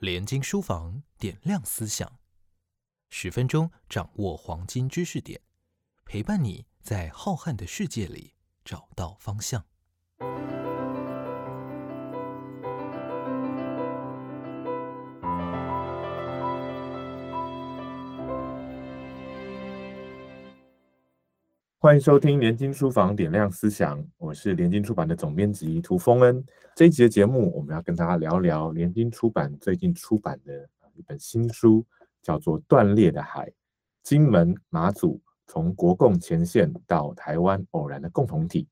连经书房点亮思想，十分钟掌握黄金知识点，陪伴你在浩瀚的世界里找到方向。欢迎收听联经书房点亮思想，我是联经出版的总编辑涂峰恩。这一集的节目，我们要跟大家聊聊联经出版最近出版的一本新书，叫做《断裂的海：金门马祖从国共前线到台湾偶然的共同体》。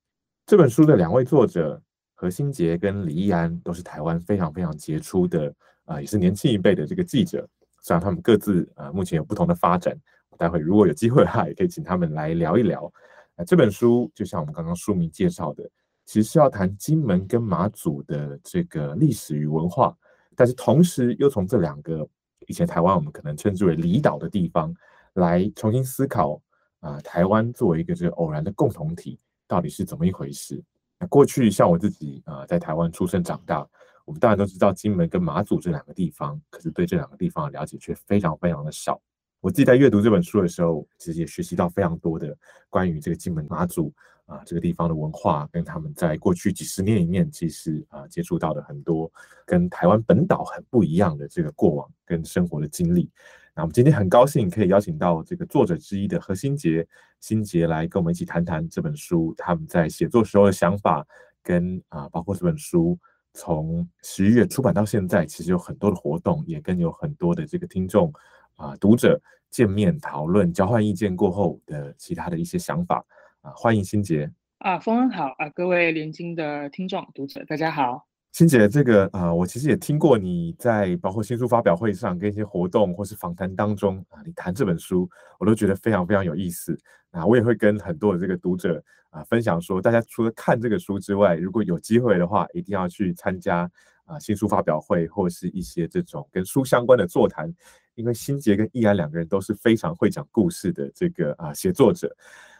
这本书的两位作者何新杰跟李易安都是台湾非常非常杰出的啊，也是年轻一辈的这个记者。虽然他们各自啊目前有不同的发展。待会如果有机会的话，也可以请他们来聊一聊。啊，这本书就像我们刚刚书名介绍的，其实是要谈金门跟马祖的这个历史与文化，但是同时又从这两个以前台湾我们可能称之为离岛的地方，来重新思考啊，台湾作为一个这个偶然的共同体，到底是怎么一回事？那过去像我自己啊，在台湾出生长大，我们当然都知道金门跟马祖这两个地方，可是对这两个地方的了解却非常非常的少。我自己在阅读这本书的时候，其实也学习到非常多的关于这个金门马祖啊这个地方的文化，跟他们在过去几十年里面，其实啊接触到的很多跟台湾本岛很不一样的这个过往跟生活的经历。那我们今天很高兴可以邀请到这个作者之一的何新杰，新杰来跟我们一起谈谈这本书他们在写作时候的想法，跟啊包括这本书从十一月出版到现在，其实有很多的活动，也跟有很多的这个听众。啊，读者见面讨论、交换意见过后的其他的一些想法啊，欢迎新杰啊，峰恩好啊，各位连经的听众、读者，大家好。新杰，这个啊，我其实也听过你在包括新书发表会上跟一些活动或是访谈当中啊，你谈这本书，我都觉得非常非常有意思啊。我也会跟很多的这个读者啊分享说，大家除了看这个书之外，如果有机会的话，一定要去参加啊新书发表会或是一些这种跟书相关的座谈。因为新杰跟易安两个人都是非常会讲故事的这个啊写作者，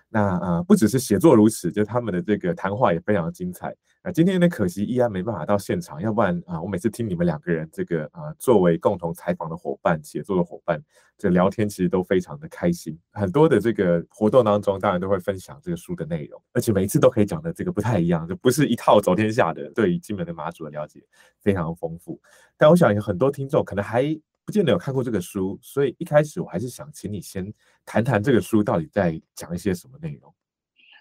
那啊不只是写作如此，就他们的这个谈话也非常精彩啊。今天有点可惜，易安没办法到现场，要不然啊，我每次听你们两个人这个啊作为共同采访的伙伴、写作的伙伴，这聊天其实都非常的开心。很多的这个活动当中，当然都会分享这个书的内容，而且每一次都可以讲的这个不太一样，就不是一套走天下的。对于金门的马祖的了解非常丰富，但我想有很多听众可能还。不见得有看过这个书，所以一开始我还是想请你先谈谈这个书到底在讲一些什么内容。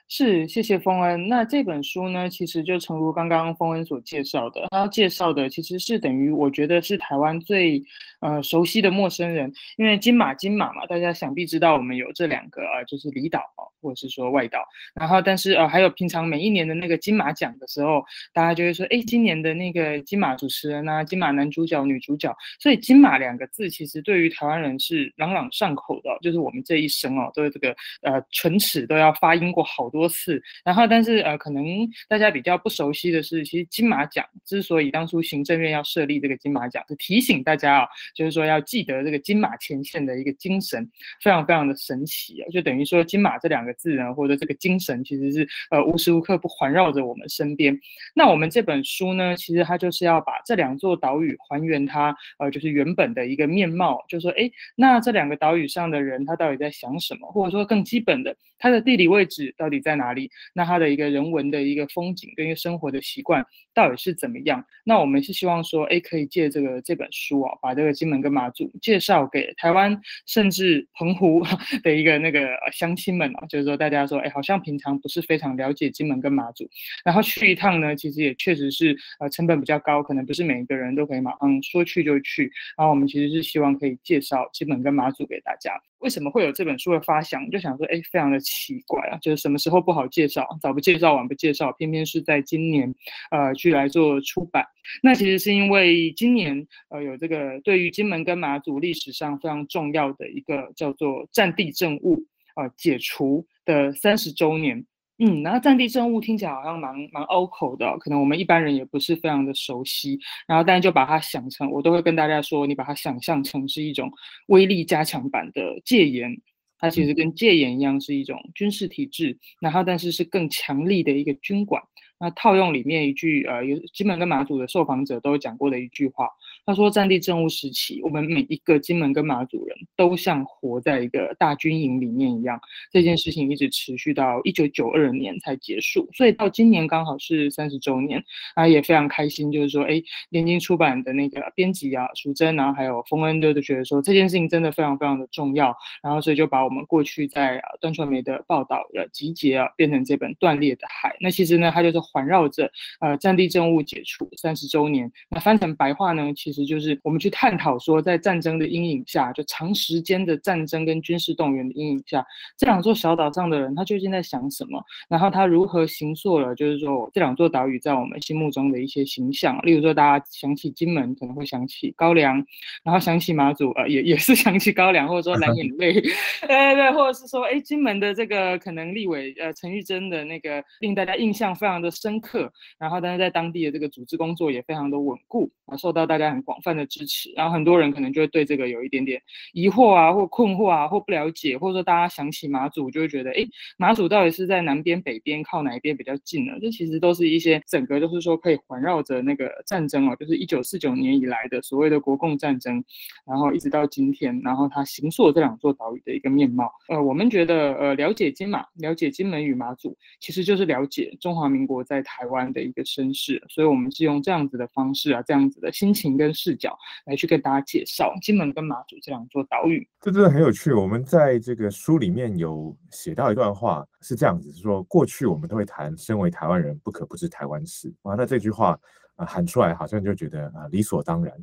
是，谢谢丰恩。那这本书呢，其实就诚如刚刚丰恩所介绍的，他介绍的其实是等于我觉得是台湾最呃熟悉的陌生人，因为金马金马嘛，大家想必知道我们有这两个啊，就是离岛啊，或者是说外岛。然后，但是呃，还有平常每一年的那个金马奖的时候，大家就会说，哎，今年的那个金马主持人啊，金马男主角、女主角。所以金马两个字其实对于台湾人是朗朗上口的，就是我们这一生哦，都是这个呃唇齿都要发音过好多。多次，然后但是呃，可能大家比较不熟悉的是，其实金马奖之所以当初行政院要设立这个金马奖，是提醒大家啊，就是说要记得这个金马前线的一个精神，非常非常的神奇啊，就等于说金马这两个字呢，或者这个精神其实是呃无时无刻不环绕着我们身边。那我们这本书呢，其实它就是要把这两座岛屿还原它呃就是原本的一个面貌，就说哎，那这两个岛屿上的人他到底在想什么，或者说更基本的。它的地理位置到底在哪里？那它的一个人文的一个风景跟一个生活的习惯到底是怎么样？那我们是希望说，哎，可以借这个这本书啊，把这个金门跟马祖介绍给台湾，甚至澎湖的一个那个乡亲们啊，就是说大家说，哎，好像平常不是非常了解金门跟马祖，然后去一趟呢，其实也确实是呃成本比较高，可能不是每一个人都可以马上说去就去。然后我们其实是希望可以介绍金门跟马祖给大家。为什么会有这本书的发想？就想说，哎，非常的奇怪啊，就是什么时候不好介绍，早不介绍，晚不介绍，偏偏是在今年，呃，去来做出版。那其实是因为今年，呃，有这个对于金门跟马祖历史上非常重要的一个叫做战地政务呃解除的三十周年。嗯，然后战地政务听起来好像蛮蛮拗口的，可能我们一般人也不是非常的熟悉。然后，但是就把它想成，我都会跟大家说，你把它想象成是一种威力加强版的戒严，它其实跟戒严一样是一种军事体制，然后但是是更强力的一个军管。那套用里面一句，呃，有金门跟马祖的受访者都讲过的一句话，他说，战地政务时期，我们每一个金门跟马祖人都像活在一个大军营里面一样。这件事情一直持续到一九九二年才结束，所以到今年刚好是三十周年，啊，也非常开心，就是说，哎，联经出版的那个编辑啊，淑珍，然后还有丰恩都都觉得说这件事情真的非常非常的重要，然后所以就把我们过去在段传媒的报道呃集结啊，变成这本《断裂的海》。那其实呢，它就是。环绕着呃战地政务解除三十周年，那翻成白话呢，其实就是我们去探讨说，在战争的阴影下，就长时间的战争跟军事动员的阴影下，这两座小岛上的人他究竟在想什么？然后他如何形塑了，就是说这两座岛屿在我们心目中的一些形象。例如说，大家想起金门，可能会想起高粱，然后想起马祖，呃，也也是想起高粱，或者说蓝眼 泪，对对，或者是说，哎，金门的这个可能立委呃陈玉珍的那个令大家印象非常的。深刻，然后但是在当地的这个组织工作也非常的稳固啊，受到大家很广泛的支持。然后很多人可能就会对这个有一点点疑惑啊，或困惑啊，或不了解，或者说大家想起马祖就会觉得，哎，马祖到底是在南边、北边，靠哪一边比较近呢？这其实都是一些整个就是说可以环绕着那个战争哦，就是一九四九年以来的所谓的国共战争，然后一直到今天，然后它形塑这两座岛屿的一个面貌。呃，我们觉得呃，了解金马，了解金门与马祖，其实就是了解中华民国。在台湾的一个身世，所以我们是用这样子的方式啊，这样子的心情跟视角来去跟大家介绍金门跟马祖这两座岛屿。这真的很有趣。我们在这个书里面有写到一段话，是这样子说：过去我们都会谈身为台湾人不可不知台湾事啊。那这句话啊喊出来，好像就觉得啊理所当然。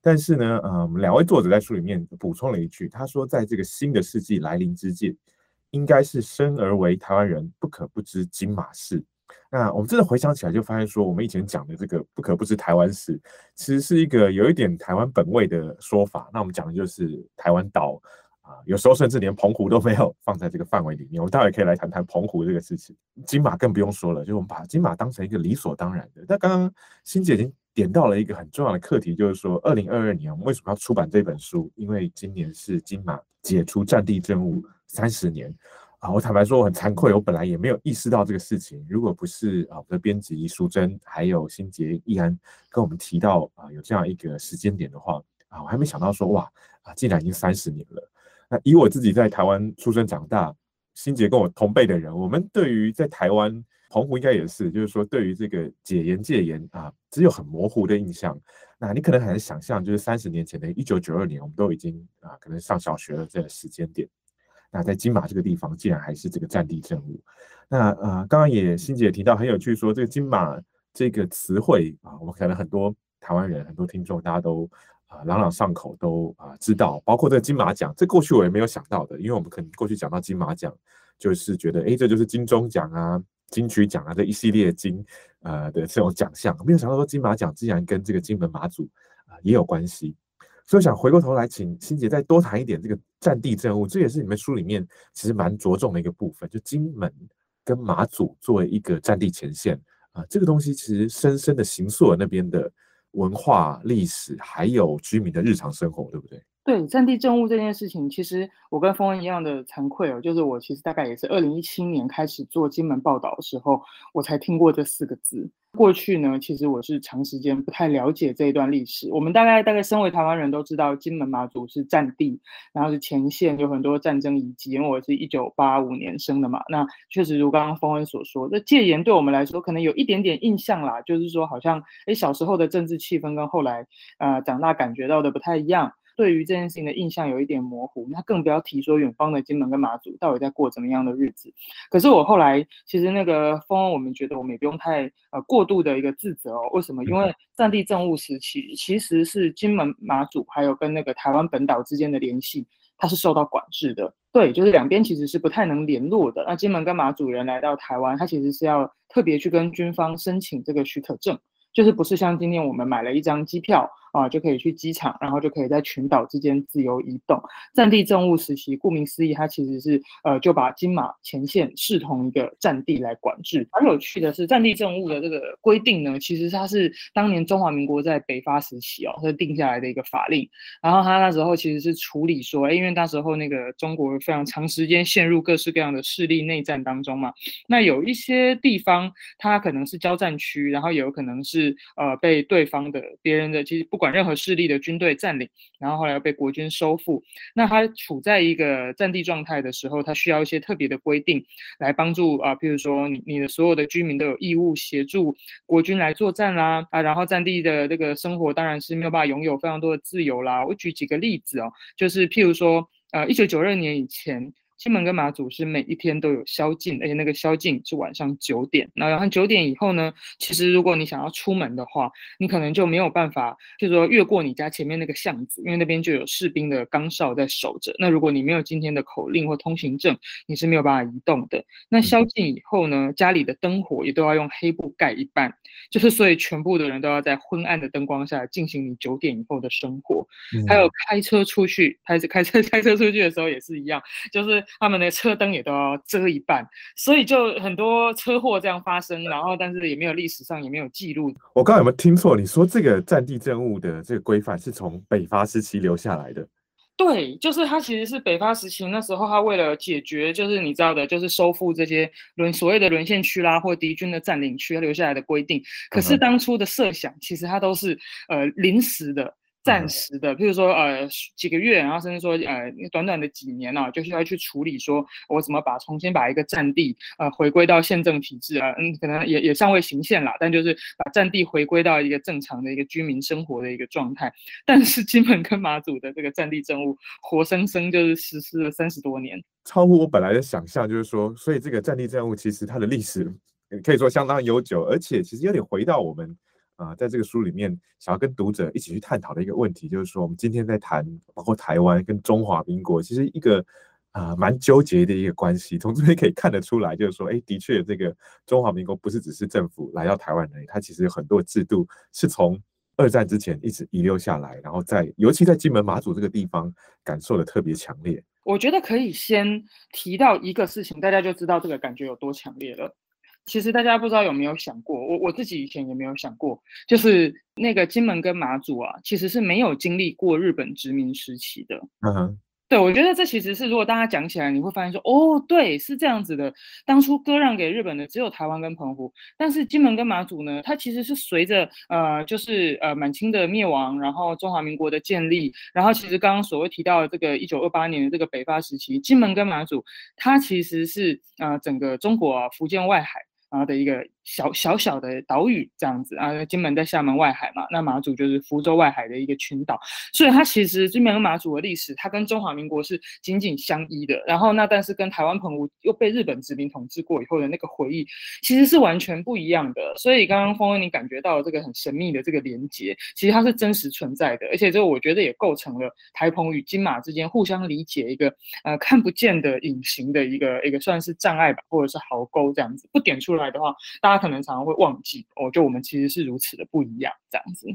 但是呢，嗯，两位作者在书里面补充了一句，他说，在这个新的世纪来临之际，应该是生而为台湾人不可不知金马事。那我们真的回想起来，就发现说，我们以前讲的这个不可不知台湾史，其实是一个有一点台湾本位的说法。那我们讲的就是台湾岛啊，有时候甚至连澎湖都没有放在这个范围里面。我们待会可以来谈谈澎湖这个事情。金马更不用说了，就是我们把金马当成一个理所当然的。那刚刚欣姐已经点到了一个很重要的课题，就是说，二零二二年我们为什么要出版这本书？因为今年是金马解除战地政务三十年。啊，我坦白说，我很惭愧，我本来也没有意识到这个事情。如果不是啊，我的编辑淑珍还有新杰易安跟我们提到啊，有这样一个时间点的话，啊，我还没想到说哇啊，竟然已经三十年了。那以我自己在台湾出生长大，新杰跟我同辈的人，我们对于在台湾澎湖应该也是，就是说对于这个解严戒严啊，只有很模糊的印象。那你可能很难想象，就是三十年前的一九九二年，我们都已经啊，可能上小学了这个时间点。那在金马这个地方，竟然还是这个战地政务。那呃，刚刚也欣姐提到很有趣，说这个金马这个词汇啊，我们可能很多台湾人、很多听众，大家都啊朗朗上口，都啊知道。包括这个金马奖，这过去我也没有想到的，因为我们可能过去讲到金马奖，就是觉得哎，这就是金钟奖啊、金曲奖啊这一系列金呃的这种奖项，没有想到说金马奖竟然跟这个金门马祖啊也有关系。所以想回过头来，请欣姐再多谈一点这个战地政务，这也是你们书里面其实蛮着重的一个部分，就金门跟马祖作为一个战地前线啊，这个东西其实深深的形塑了那边的文化历史，还有居民的日常生活，对不对？对战地政务这件事情，其实我跟峰恩一样的惭愧哦，就是我其实大概也是二零一七年开始做金门报道的时候，我才听过这四个字。过去呢，其实我是长时间不太了解这一段历史。我们大概大概身为台湾人都知道，金门马祖是战地，然后是前线，有很多战争遗迹。因为我是一九八五年生的嘛，那确实如刚刚峰恩所说，那戒严对我们来说可能有一点点印象啦，就是说好像哎小时候的政治气氛跟后来呃长大感觉到的不太一样。对于这件事情的印象有一点模糊，那更不要提说远方的金门跟马祖到底在过怎么样的日子。可是我后来其实那个风，我们觉得我们也不用太呃过度的一个自责哦。为什么？因为战地政务时期其实是金门马祖还有跟那个台湾本岛之间的联系，它是受到管制的。对，就是两边其实是不太能联络的。那金门跟马祖人来到台湾，他其实是要特别去跟军方申请这个许可证。就是不是像今天我们买了一张机票啊，就可以去机场，然后就可以在群岛之间自由移动。战地政务时期，顾名思义，它其实是呃就把金马前线视同一个战地来管制。很有趣的是，战地政务的这个规定呢，其实它是当年中华民国在北伐时期哦，它定下来的一个法令。然后他那时候其实是处理说，因为那时候那个中国非常长时间陷入各式各样的势力内战当中嘛，那有一些地方它可能是交战区，然后有可能是呃被对方的别人的，其实不管管任何势力的军队占领，然后后来又被国军收复。那他处在一个战地状态的时候，他需要一些特别的规定来帮助啊，譬如说你你的所有的居民都有义务协助国军来作战啦啊，然后战地的这个生活当然是没有办法拥有非常多的自由啦。我举几个例子哦，就是譬如说呃，一九九二年以前。金门跟马祖是每一天都有宵禁，而且那个宵禁是晚上九点。那然后九点以后呢，其实如果你想要出门的话，你可能就没有办法，就是说越过你家前面那个巷子，因为那边就有士兵的岗哨在守着。那如果你没有今天的口令或通行证，你是没有办法移动的。那宵禁以后呢，家里的灯火也都要用黑布盖一半，就是所以全部的人都要在昏暗的灯光下进行你九点以后的生活。还有开车出去，开始开车开车出去的时候也是一样，就是。他们的车灯也都要遮一半，所以就很多车祸这样发生，然后但是也没有历史上也没有记录。我刚刚有没有听错？你说这个战地政务的这个规范是从北伐时期留下来的？对，就是它其实是北伐时期那时候，他为了解决就是你知道的，就是收复这些沦所谓的沦陷区啦，或敌军的占领区留下来的规定。可是当初的设想其实它都是呃临时的。暂时的，譬如说，呃，几个月，然后甚至说，呃，短短的几年呢，就需要去处理，说我怎么把重新把一个战地，呃，回归到宪政体制啊，嗯，可能也也尚未行宪啦，但就是把战地回归到一个正常的一个居民生活的一个状态。但是金门跟马祖的这个战地政务，活生生就是实施了三十多年，超乎我本来的想象，就是说，所以这个战地政务其实它的历史可以说相当悠久，而且其实有点回到我们。啊，在这个书里面，想要跟读者一起去探讨的一个问题，就是说，我们今天在谈，包括台湾跟中华民国，其实一个啊蛮纠结的一个关系。从这边可以看得出来，就是说，哎，的确，这个中华民国不是只是政府来到台湾而已，它其实有很多制度是从二战之前一直遗留下来，然后在尤其在金门马祖这个地方感受的特别强烈。我觉得可以先提到一个事情，大家就知道这个感觉有多强烈了。其实大家不知道有没有想过，我我自己以前也没有想过，就是那个金门跟马祖啊，其实是没有经历过日本殖民时期的。嗯哼，对，我觉得这其实是如果大家讲起来，你会发现说，哦，对，是这样子的。当初割让给日本的只有台湾跟澎湖，但是金门跟马祖呢，它其实是随着呃，就是呃满清的灭亡，然后中华民国的建立，然后其实刚刚所谓提到的这个一九二八年的这个北伐时期，金门跟马祖，它其实是呃整个中国啊福建外海。然后的一个。小小小的岛屿这样子啊，金门在厦门外海嘛，那马祖就是福州外海的一个群岛，所以它其实金门跟马祖的历史，它跟中华民国是紧紧相依的。然后那但是跟台湾澎湖又被日本殖民统治过以后的那个回忆，其实是完全不一样的。所以刚刚峰恩你感觉到了这个很神秘的这个连接，其实它是真实存在的，而且这我觉得也构成了台澎与金马之间互相理解一个呃看不见的隐形的一个一个算是障碍吧，或者是壕沟这样子，不点出来的话，大家可能常常会忘记哦，就我们其实是如此的不一样，这样子。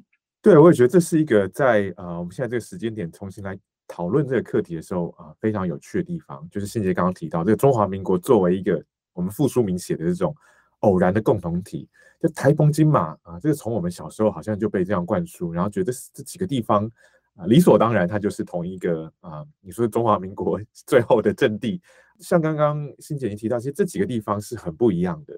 对，我也觉得这是一个在呃我们现在这个时间点重新来讨论这个课题的时候啊，非常有趣的地方，就是信杰刚刚提到这个中华民国作为一个我们傅书明写的这种偶然的共同体，就台风金马啊，这个从我们小时候好像就被这样灌输，然后觉得这几个地方啊理所当然，它就是同一个啊，你说中华民国 最后的阵地，像刚刚欣姐你提到，其实这几个地方是很不一样的。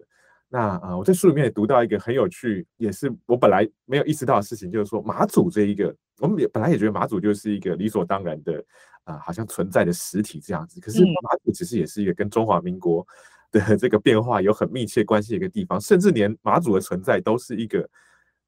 那啊，我在书里面也读到一个很有趣，也是我本来没有意识到的事情，就是说马祖这一个，我们也本来也觉得马祖就是一个理所当然的啊，好像存在的实体这样子。可是马祖其实也是一个跟中华民国的 这个变化有很密切关系的一个地方，甚至连马祖的存在都是一个。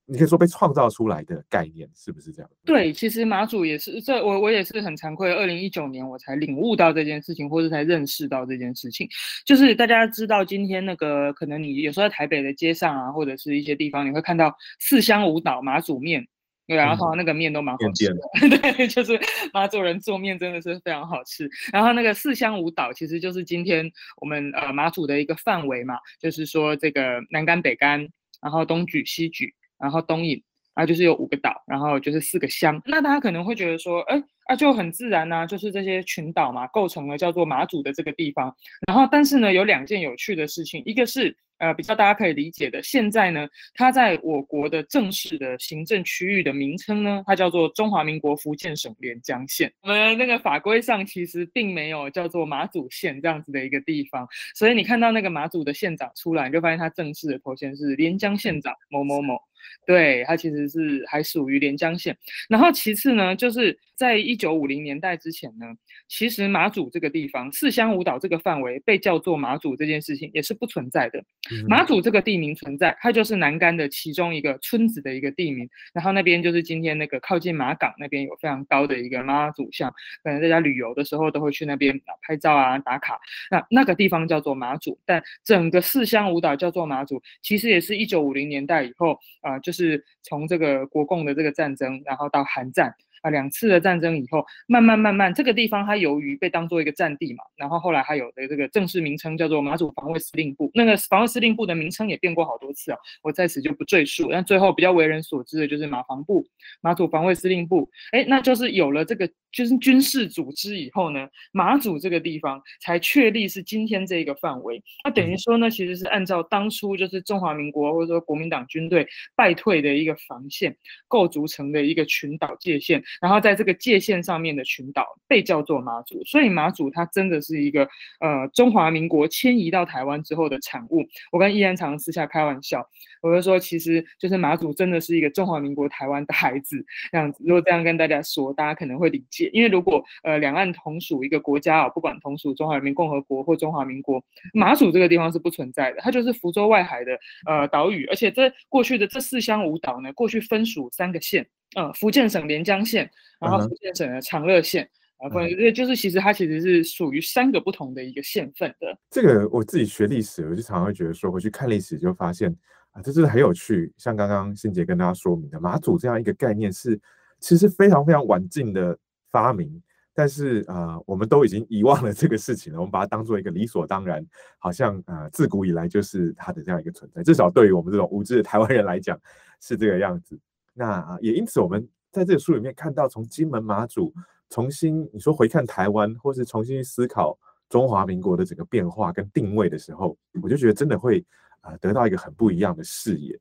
你可以说被创造出来的概念是不是这样？对，其实马祖也是，这我我也是很惭愧，二零一九年我才领悟到这件事情，或者才认识到这件事情。就是大家知道，今天那个可能你有时候在台北的街上啊，或者是一些地方，你会看到四香五岛马祖面，对，然后那个面都蛮好吃的，对，就是马祖人做面真的是非常好吃。然后那个四香五岛其实就是今天我们呃马祖的一个范围嘛，就是说这个南干北干，然后东举西举。然后东引，啊，就是有五个岛，然后就是四个乡。那大家可能会觉得说，哎，啊就很自然呐，就是这些群岛嘛，构成了叫做马祖的这个地方。然后，但是呢，有两件有趣的事情，一个是。呃，比较大家可以理解的，现在呢，它在我国的正式的行政区域的名称呢，它叫做中华民国福建省连江县。我们那个法规上其实并没有叫做马祖县这样子的一个地方，所以你看到那个马祖的县长出来，你就发现他正式的头衔是连江县长某某某。对，它其实是还属于连江县。然后其次呢，就是在一九五零年代之前呢，其实马祖这个地方四乡五岛这个范围被叫做马祖这件事情也是不存在的。马祖这个地名存在，它就是南竿的其中一个村子的一个地名。然后那边就是今天那个靠近马港那边有非常高的一个妈祖像，可能大家旅游的时候都会去那边拍照啊打卡。那那个地方叫做马祖，但整个四乡五岛叫做马祖，其实也是一九五零年代以后啊，就是从这个国共的这个战争，然后到韩战。啊，两次的战争以后，慢慢慢慢，这个地方它由于被当做一个战地嘛，然后后来还有的这个正式名称叫做马祖防卫司令部，那个防卫司令部的名称也变过好多次啊，我在此就不赘述。但最后比较为人所知的就是马防部、马祖防卫司令部，哎，那就是有了这个就是军事组织以后呢，马祖这个地方才确立是今天这个范围。那等于说呢，其实是按照当初就是中华民国或者说国民党军队败退的一个防线构筑成的一个群岛界限。然后在这个界限上面的群岛被叫做马祖，所以马祖它真的是一个呃中华民国迁移到台湾之后的产物。我跟易安常私下开玩笑，我就说其实就是马祖真的是一个中华民国台湾的孩子这样子。如果这样跟大家说，大家可能会理解。因为如果呃两岸同属一个国家啊，不管同属中华人民共和国或中华民国，马祖这个地方是不存在的，它就是福州外海的呃岛屿。而且这过去的这四乡五岛呢，过去分属三个县。嗯，福建省连江县，然后福建省的长乐县，啊，不，就是其实它其实是属于三个不同的一个县份的。这个我自己学历史，我就常常会觉得说，回去看历史就发现啊，这真的很有趣。像刚刚欣姐跟大家说明的，马祖这样一个概念是其实非常非常晚近的发明，但是啊，我们都已经遗忘了这个事情了，我们把它当做一个理所当然，好像啊，自古以来就是它的这样一个存在。至少对于我们这种无知的台湾人来讲，是这个样子。那，也因此，我们在这个书里面看到，从金门马祖重新你说回看台湾，或是重新思考中华民国的整个变化跟定位的时候，我就觉得真的会啊得到一个很不一样的视野。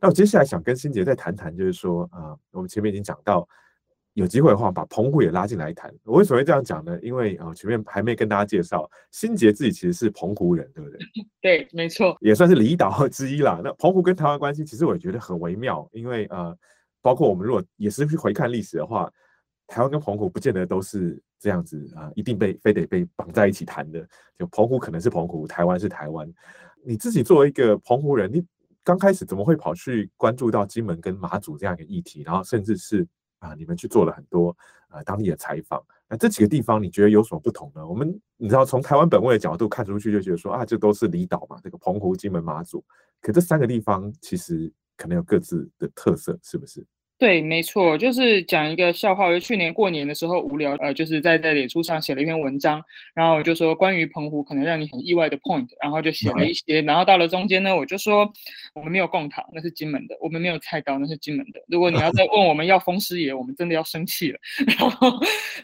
那我接下来想跟欣姐再谈谈，就是说啊，我们前面已经讲到，有机会的话把澎湖也拉进来谈。我为什么会这样讲呢？因为啊前面还没跟大家介绍，新杰自己其实是澎湖人，对不对？对，没错，也算是离岛 之一啦。那澎湖跟台湾关系，其实我也觉得很微妙，因为呃。包括我们如果也是去回看历史的话，台湾跟澎湖不见得都是这样子啊，一定被非得被绑在一起谈的。就澎湖可能是澎湖，台湾是台湾。你自己作为一个澎湖人，你刚开始怎么会跑去关注到金门跟马祖这样一个议题？然后甚至是啊，你们去做了很多啊当地的采访。那这几个地方你觉得有什么不同呢？我们你知道从台湾本位的角度看出去，就觉得说啊，这都是离岛嘛，这个澎湖、金门、马祖。可这三个地方其实。可能有各自的特色，是不是？对，没错，就是讲一个笑话。就去年过年的时候无聊，呃，就是在在脸书上写了一篇文章，然后我就说关于澎湖可能让你很意外的 point，然后就写了一些。然后到了中间呢，我就说我们没有贡糖，那是金门的；我们没有菜刀，那是金门的。如果你要再问我们要风师爷，我们真的要生气了。然后，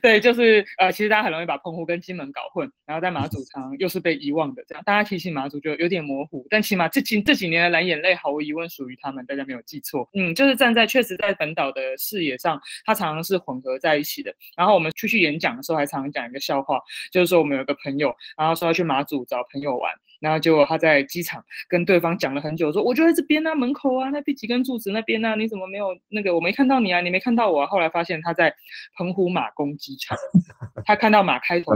对，就是呃，其实大家很容易把澎湖跟金门搞混，然后在马祖 常又是被遗忘的，这样大家提起马祖就有点模糊。但起码这几这几年的蓝眼泪毫无疑问属于他们，大家没有记错。嗯，就是站在确实在。本岛的视野上，它常常是混合在一起的。然后我们出去演讲的时候，还常常讲一个笑话，就是说我们有个朋友，然后说要去马祖找朋友玩。然后结果他在机场跟对方讲了很久，说我就在这边啊，门口啊，那第几根柱子那边啊，你怎么没有那个？我没看到你啊，你没看到我。啊。后来发现他在澎湖马公机场，他看到马开头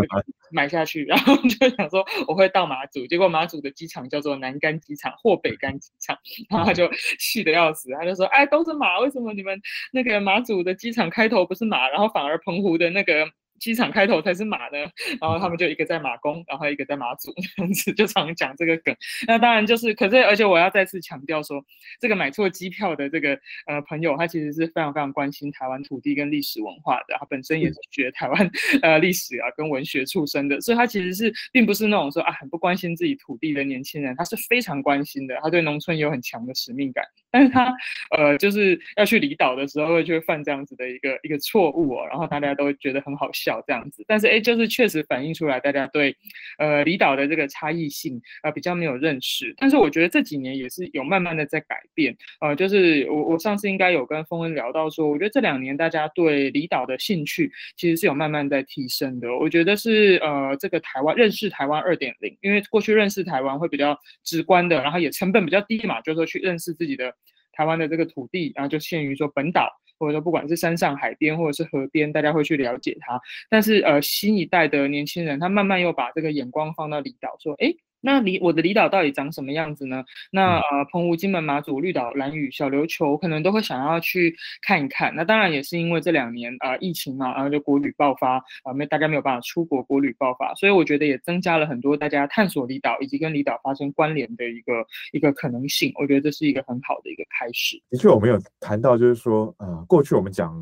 买下去，然后就想说我会到马祖，结果马祖的机场叫做南干机场或北干机场，然后他就气得要死，他就说哎都是马，为什么你们那个马祖的机场开头不是马，然后反而澎湖的那个？机场开头才是马呢，然后他们就一个在马公，然后一个在马祖，这样子就常讲这个梗。那当然就是，可是而且我要再次强调说，这个买错机票的这个呃朋友，他其实是非常非常关心台湾土地跟历史文化的，他本身也是学台湾呃历史啊跟文学出身的，所以他其实是并不是那种说啊很不关心自己土地的年轻人，他是非常关心的，他对农村有很强的使命感。但是他呃就是要去离岛的时候，就会犯这样子的一个一个错误哦，然后大家都觉得很好笑这样子。但是哎，就是确实反映出来大家对呃离岛的这个差异性呃比较没有认识。但是我觉得这几年也是有慢慢的在改变呃，就是我我上次应该有跟峰恩聊到说，我觉得这两年大家对离岛的兴趣其实是有慢慢在提升的。我觉得是呃这个台湾认识台湾二点零，因为过去认识台湾会比较直观的，然后也成本比较低嘛，就是说去认识自己的。台湾的这个土地，然后就限于说本岛，或者说不管是山上海边或者是河边，大家会去了解它。但是呃，新一代的年轻人，他慢慢又把这个眼光放到离岛，说，哎。那离我的离岛到底长什么样子呢？那呃，澎湖、金门、马祖、绿岛、蓝屿、小琉球，可能都会想要去看一看。那当然也是因为这两年啊，疫情嘛，然后就国旅爆发啊，没大家没有办法出国，国旅爆发，所以我觉得也增加了很多大家探索离岛以及跟离岛发生关联的一个一个可能性。我觉得这是一个很好的一个开始。的确，我们有谈到，就是说，呃，过去我们讲。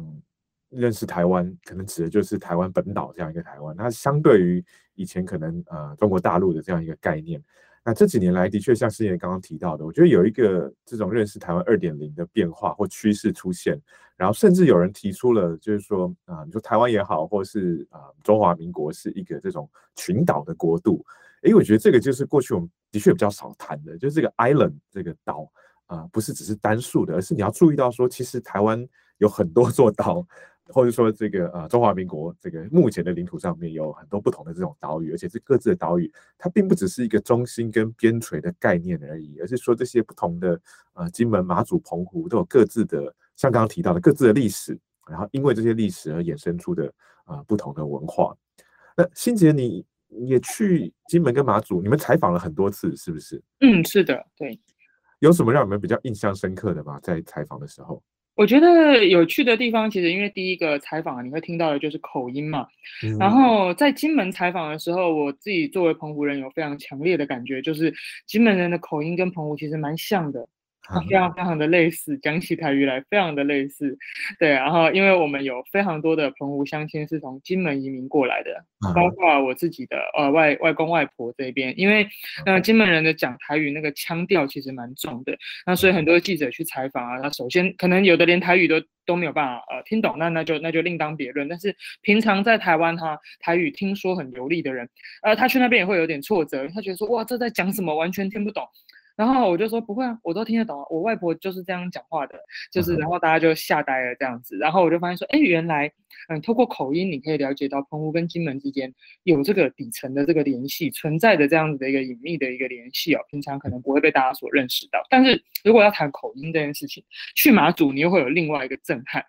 认识台湾，可能指的就是台湾本岛这样一个台湾。那相对于以前可能呃中国大陆的这样一个概念，那这几年来的确像师爷刚刚提到的，我觉得有一个这种认识台湾二点零的变化或趋势出现。然后甚至有人提出了，就是说啊，你说台湾也好，或是啊中华民国是一个这种群岛的国度。诶，我觉得这个就是过去我们的确比较少谈的，就是这个 island 这个岛啊，不是只是单数的，而是你要注意到说，其实台湾有很多座岛。或者说，这个呃，中华民国这个目前的领土上面有很多不同的这种岛屿，而且是各自的岛屿，它并不只是一个中心跟边陲的概念而已，而是说这些不同的呃，金门、马祖、澎湖都有各自的，像刚刚提到的各自的历史，然后因为这些历史而衍生出的啊不同的文化。那欣杰，你也去金门跟马祖，你们采访了很多次，是不是？嗯，是的，对。有什么让你们比较印象深刻的吗？在采访的时候？我觉得有趣的地方，其实因为第一个采访你会听到的就是口音嘛。然后在金门采访的时候，我自己作为澎湖人有非常强烈的感觉，就是金门人的口音跟澎湖其实蛮像的。非常非常的类似，讲起台语来非常的类似，对。然后，因为我们有非常多的澎湖乡亲是从金门移民过来的，包括我自己的呃外外公外婆这边，因为那金门人的讲台语那个腔调其实蛮重的，那所以很多记者去采访啊，那首先可能有的连台语都都没有办法呃听懂，那那就那就另当别论。但是平常在台湾哈台语听说很流利的人，呃，他去那边也会有点挫折，他觉得说哇这在讲什么，完全听不懂。然后我就说不会啊，我都听得懂啊，我外婆就是这样讲话的，就是然后大家就吓呆了这样子，然后我就发现说，哎，原来嗯，透过口音你可以了解到澎湖跟金门之间有这个底层的这个联系存在的这样子的一个隐秘的一个联系哦，平常可能不会被大家所认识到，但是如果要谈口音这件事情，去马祖你又会有另外一个震撼，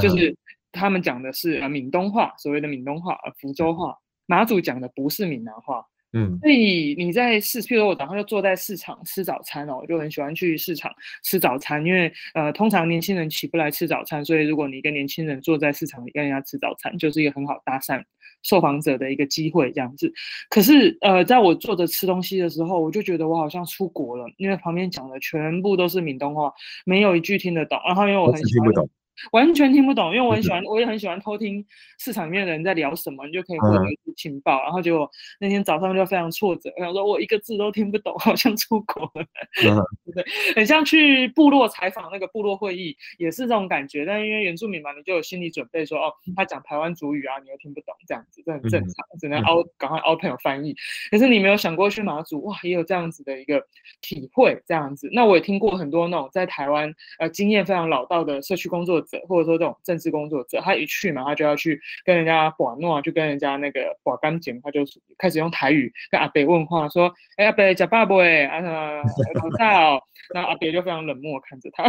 就是他们讲的是啊闽东话，所谓的闽东话啊福州话，马祖讲的不是闽南话。嗯，所以你在市，譬如我早上就坐在市场吃早餐哦，我就很喜欢去市场吃早餐，因为呃，通常年轻人起不来吃早餐，所以如果你跟年轻人坐在市场里跟人家吃早餐，就是一个很好搭讪受访者的一个机会这样子。可是呃，在我坐着吃东西的时候，我就觉得我好像出国了，因为旁边讲的全部都是闽东话，没有一句听得懂。然后因为我很听不懂。完全听不懂，因为我很喜欢，我也很喜欢偷听市场里面的人在聊什么，你就可以获得一些情报。然后结果那天早上就非常挫折，我想说我一个字都听不懂，好像出国了 对，很像去部落采访那个部落会议，也是这种感觉。但因为原住民嘛，你就有心理准备，说哦，他讲台湾族语啊，你又听不懂，这样子这很正常，只能凹赶快凹朋友翻译。可是你没有想过去马祖哇，也有这样子的一个体会，这样子。那我也听过很多那种在台湾呃经验非常老道的社区工作。或者说这种政治工作者，他一去嘛，他就要去跟人家把诺，就跟人家那个把干净，他就开始用台语跟阿北问话，说：“哎，阿北，假爸爸哎，啊，老大哦。”那阿北就非常冷漠看着他，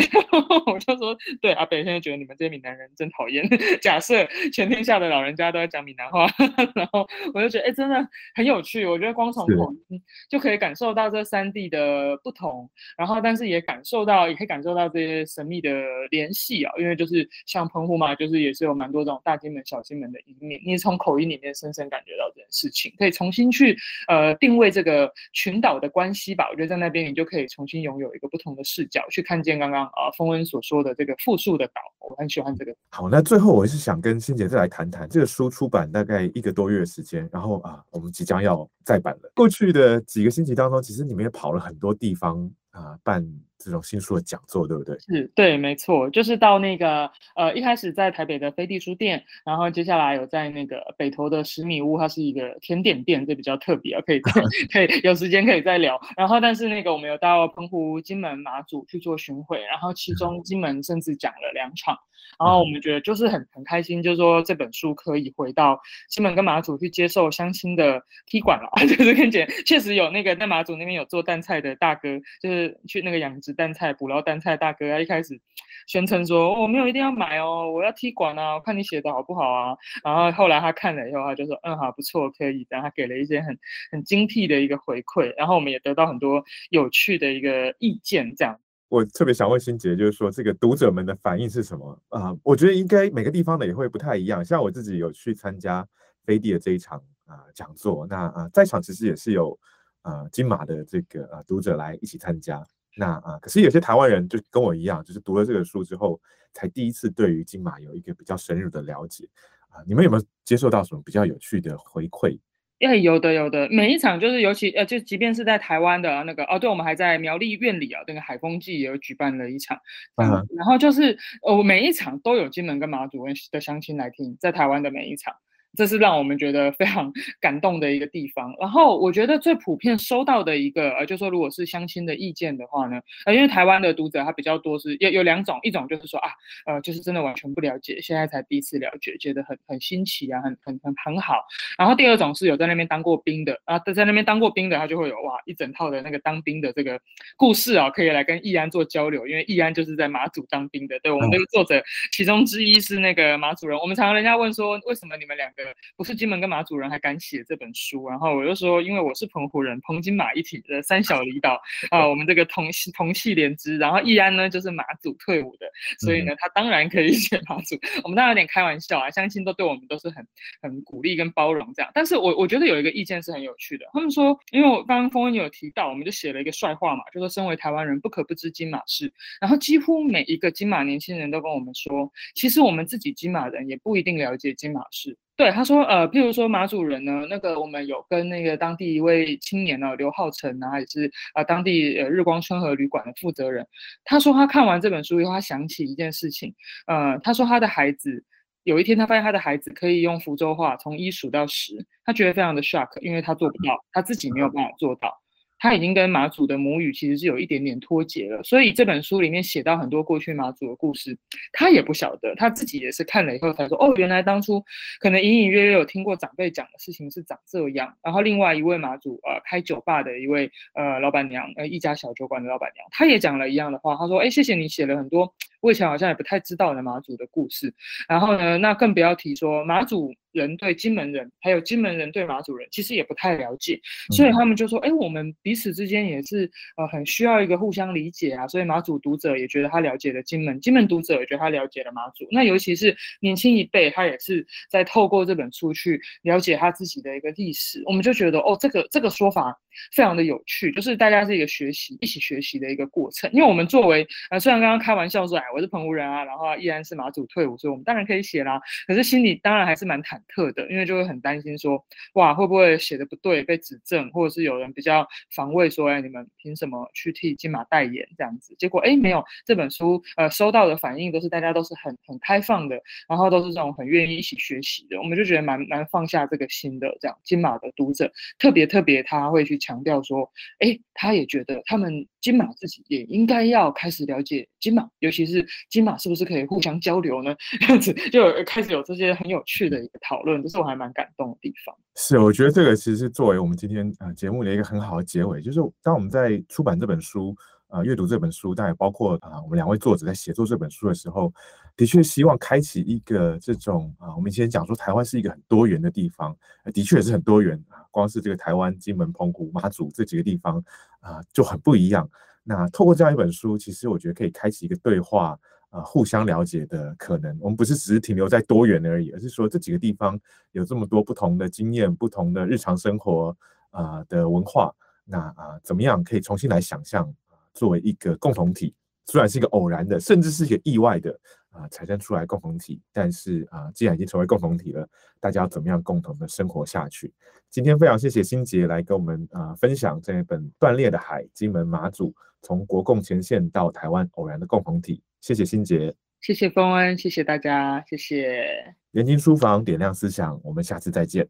我就说：“对，阿北现在觉得你们这些闽南人真讨厌。假设全天下的老人家都在讲闽南话，然后我就觉得，哎，真的很有趣。我觉得光从口音就可以感受到这三地的不同，然后但是也感受到，也可以感受到这些神秘的联系啊，因为就是就是像澎湖嘛，就是也是有蛮多这种大金门、小金门的一面。你从口音里面深深感觉到这件事情，可以重新去呃定位这个群岛的关系吧。我觉得在那边你就可以重新拥有一个不同的视角，去看见刚刚啊峰恩所说的这个复数的岛。我很喜欢这个。好，那最后我是想跟欣姐再来谈谈这个书出版大概一个多月的时间，然后啊我们即将要再版了。过去的几个星期当中，其实你们也跑了很多地方啊办。这种新书的讲座，对不对？是对，没错，就是到那个呃，一开始在台北的飞地书店，然后接下来有在那个北投的十米屋，它是一个甜点店，这比较特别，可以 可以有时间可以再聊。然后，但是那个我们有到澎湖、金门、马祖去做巡回，然后其中金门甚至讲了两场。然后我们觉得就是很很开心，就是说这本书可以回到金门跟马祖去接受相亲的踢馆了，就是跟姐确实有那个在马祖那边有做蛋菜的大哥，就是去那个养殖蛋菜、捕捞蛋菜大哥，他一开始宣称说我没有一定要买哦，我要踢馆啊，我看你写的好不好啊？然后后来他看了以后，他就说嗯好不错可以，然后他给了一些很很精辟的一个回馈，然后我们也得到很多有趣的一个意见，这样。我特别想问欣杰，就是说这个读者们的反应是什么啊？我觉得应该每个地方的也会不太一样。像我自己有去参加飞地的这一场啊讲座，那啊在场其实也是有啊金马的这个啊读者来一起参加。那啊可是有些台湾人就跟我一样，就是读了这个书之后，才第一次对于金马有一个比较深入的了解啊。你们有没有接受到什么比较有趣的回馈？哎，有的有的，每一场就是尤其呃，就即便是在台湾的那个哦，对，我们还在苗栗院里啊，那个海风季也有举办了一场，嗯，然后就是哦，每一场都有金门跟马祖的相亲来听，在台湾的每一场。这是让我们觉得非常 感动的一个地方。然后我觉得最普遍收到的一个，呃，就说如果是相亲的意见的话呢，呃，因为台湾的读者他比较多是有有两种，一种就是说啊，呃，就是真的完全不了解，现在才第一次了解，觉得很很新奇啊，很很很很好。然后第二种是有在那边当过兵的啊，在那边当过兵的，他就会有哇一整套的那个当兵的这个故事啊，可以来跟易安做交流，因为易安就是在马祖当兵的。对我们这个作者其中之一是那个马祖人，我们常常人家问说，为什么你们两个？不是金门跟马祖人还敢写这本书，然后我就说，因为我是澎湖人，澎金马一体的三小离岛啊，我们这个同系同系连枝。然后易安呢就是马祖退伍的，所以呢他当然可以写马祖。我们当然有点开玩笑啊，相亲都对我们都是很很鼓励跟包容这样。但是我我觉得有一个意见是很有趣的，他们说，因为我刚刚峰恩有提到，我们就写了一个帅话嘛，就说身为台湾人不可不知金马事。然后几乎每一个金马年轻人都跟我们说，其实我们自己金马人也不一定了解金马事。对，他说，呃，譬如说马主人呢，那个我们有跟那个当地一位青年呢，刘浩成啊，也是啊，当地呃日光春和旅馆的负责人。他说他看完这本书以后，他想起一件事情，呃，他说他的孩子有一天他发现他的孩子可以用福州话从一数到十，他觉得非常的 shock，因为他做不到，他自己没有办法做到。他已经跟马祖的母语其实是有一点点脱节了，所以这本书里面写到很多过去马祖的故事，他也不晓得，他自己也是看了以后才说，哦，原来当初可能隐隐约约有听过长辈讲的事情是长这样。然后另外一位马祖呃开酒吧的一位呃老板娘，呃一家小酒馆的老板娘，她也讲了一样的话，她说，哎，谢谢你写了很多我以前好像也不太知道的马祖的故事。然后呢，那更不要提说马祖。人对金门人，还有金门人对马祖人，其实也不太了解，所以他们就说：“哎，我们彼此之间也是呃很需要一个互相理解啊。”所以马祖读者也觉得他了解了金门，金门读者也觉得他了解了马祖。那尤其是年轻一辈，他也是在透过这本书去了解他自己的一个历史。我们就觉得哦，这个这个说法非常的有趣，就是大家是一个学习、一起学习的一个过程。因为我们作为呃，虽然刚刚开玩笑说，哎，我是澎湖人啊，然后依然是马祖退伍，所以我们当然可以写啦。可是心里当然还是蛮忐忑的，因为就会很担心说，哇，会不会写的不对被指正，或者是有人比较防卫说，哎，你们凭什么去替金马代言这样子？结果哎，没有，这本书呃收到的反应都是大家都是很很开放的，然后都是这种很愿意一起学习的，我们就觉得蛮蛮放下这个心的。这样金马的读者特别特别，他会去强调说，哎，他也觉得他们金马自己也应该要开始了解金马，尤其是金马是不是可以互相交流呢？这样子就开始有这些很有趣的一个讨论，这是我还蛮感动的地方。是，我觉得这个其实是作为我们今天呃节目的一个很好的结尾，就是当我们在出版这本书，呃，阅读这本书，但也包括啊我们两位作者在写作这本书的时候，的确希望开启一个这种啊，我们以前讲说台湾是一个很多元的地方，的确也是很多元啊，光是这个台湾、金门、澎湖、马祖这几个地方啊就很不一样。那透过这样一本书，其实我觉得可以开启一个对话。啊，互相了解的可能，我们不是只是停留在多元而已，而是说这几个地方有这么多不同的经验、不同的日常生活啊的文化，那啊怎么样可以重新来想象，作为一个共同体，虽然是一个偶然的，甚至是一个意外的啊产生出来共同体，但是啊既然已经成为共同体了，大家要怎么样共同的生活下去？今天非常谢谢新杰来跟我们啊分享这一本《断裂的海：金门马祖》。从国共前线到台湾偶然的共同体。谢谢心杰，谢谢丰恩，谢谢大家，谢谢。联经书房点亮思想，我们下次再见。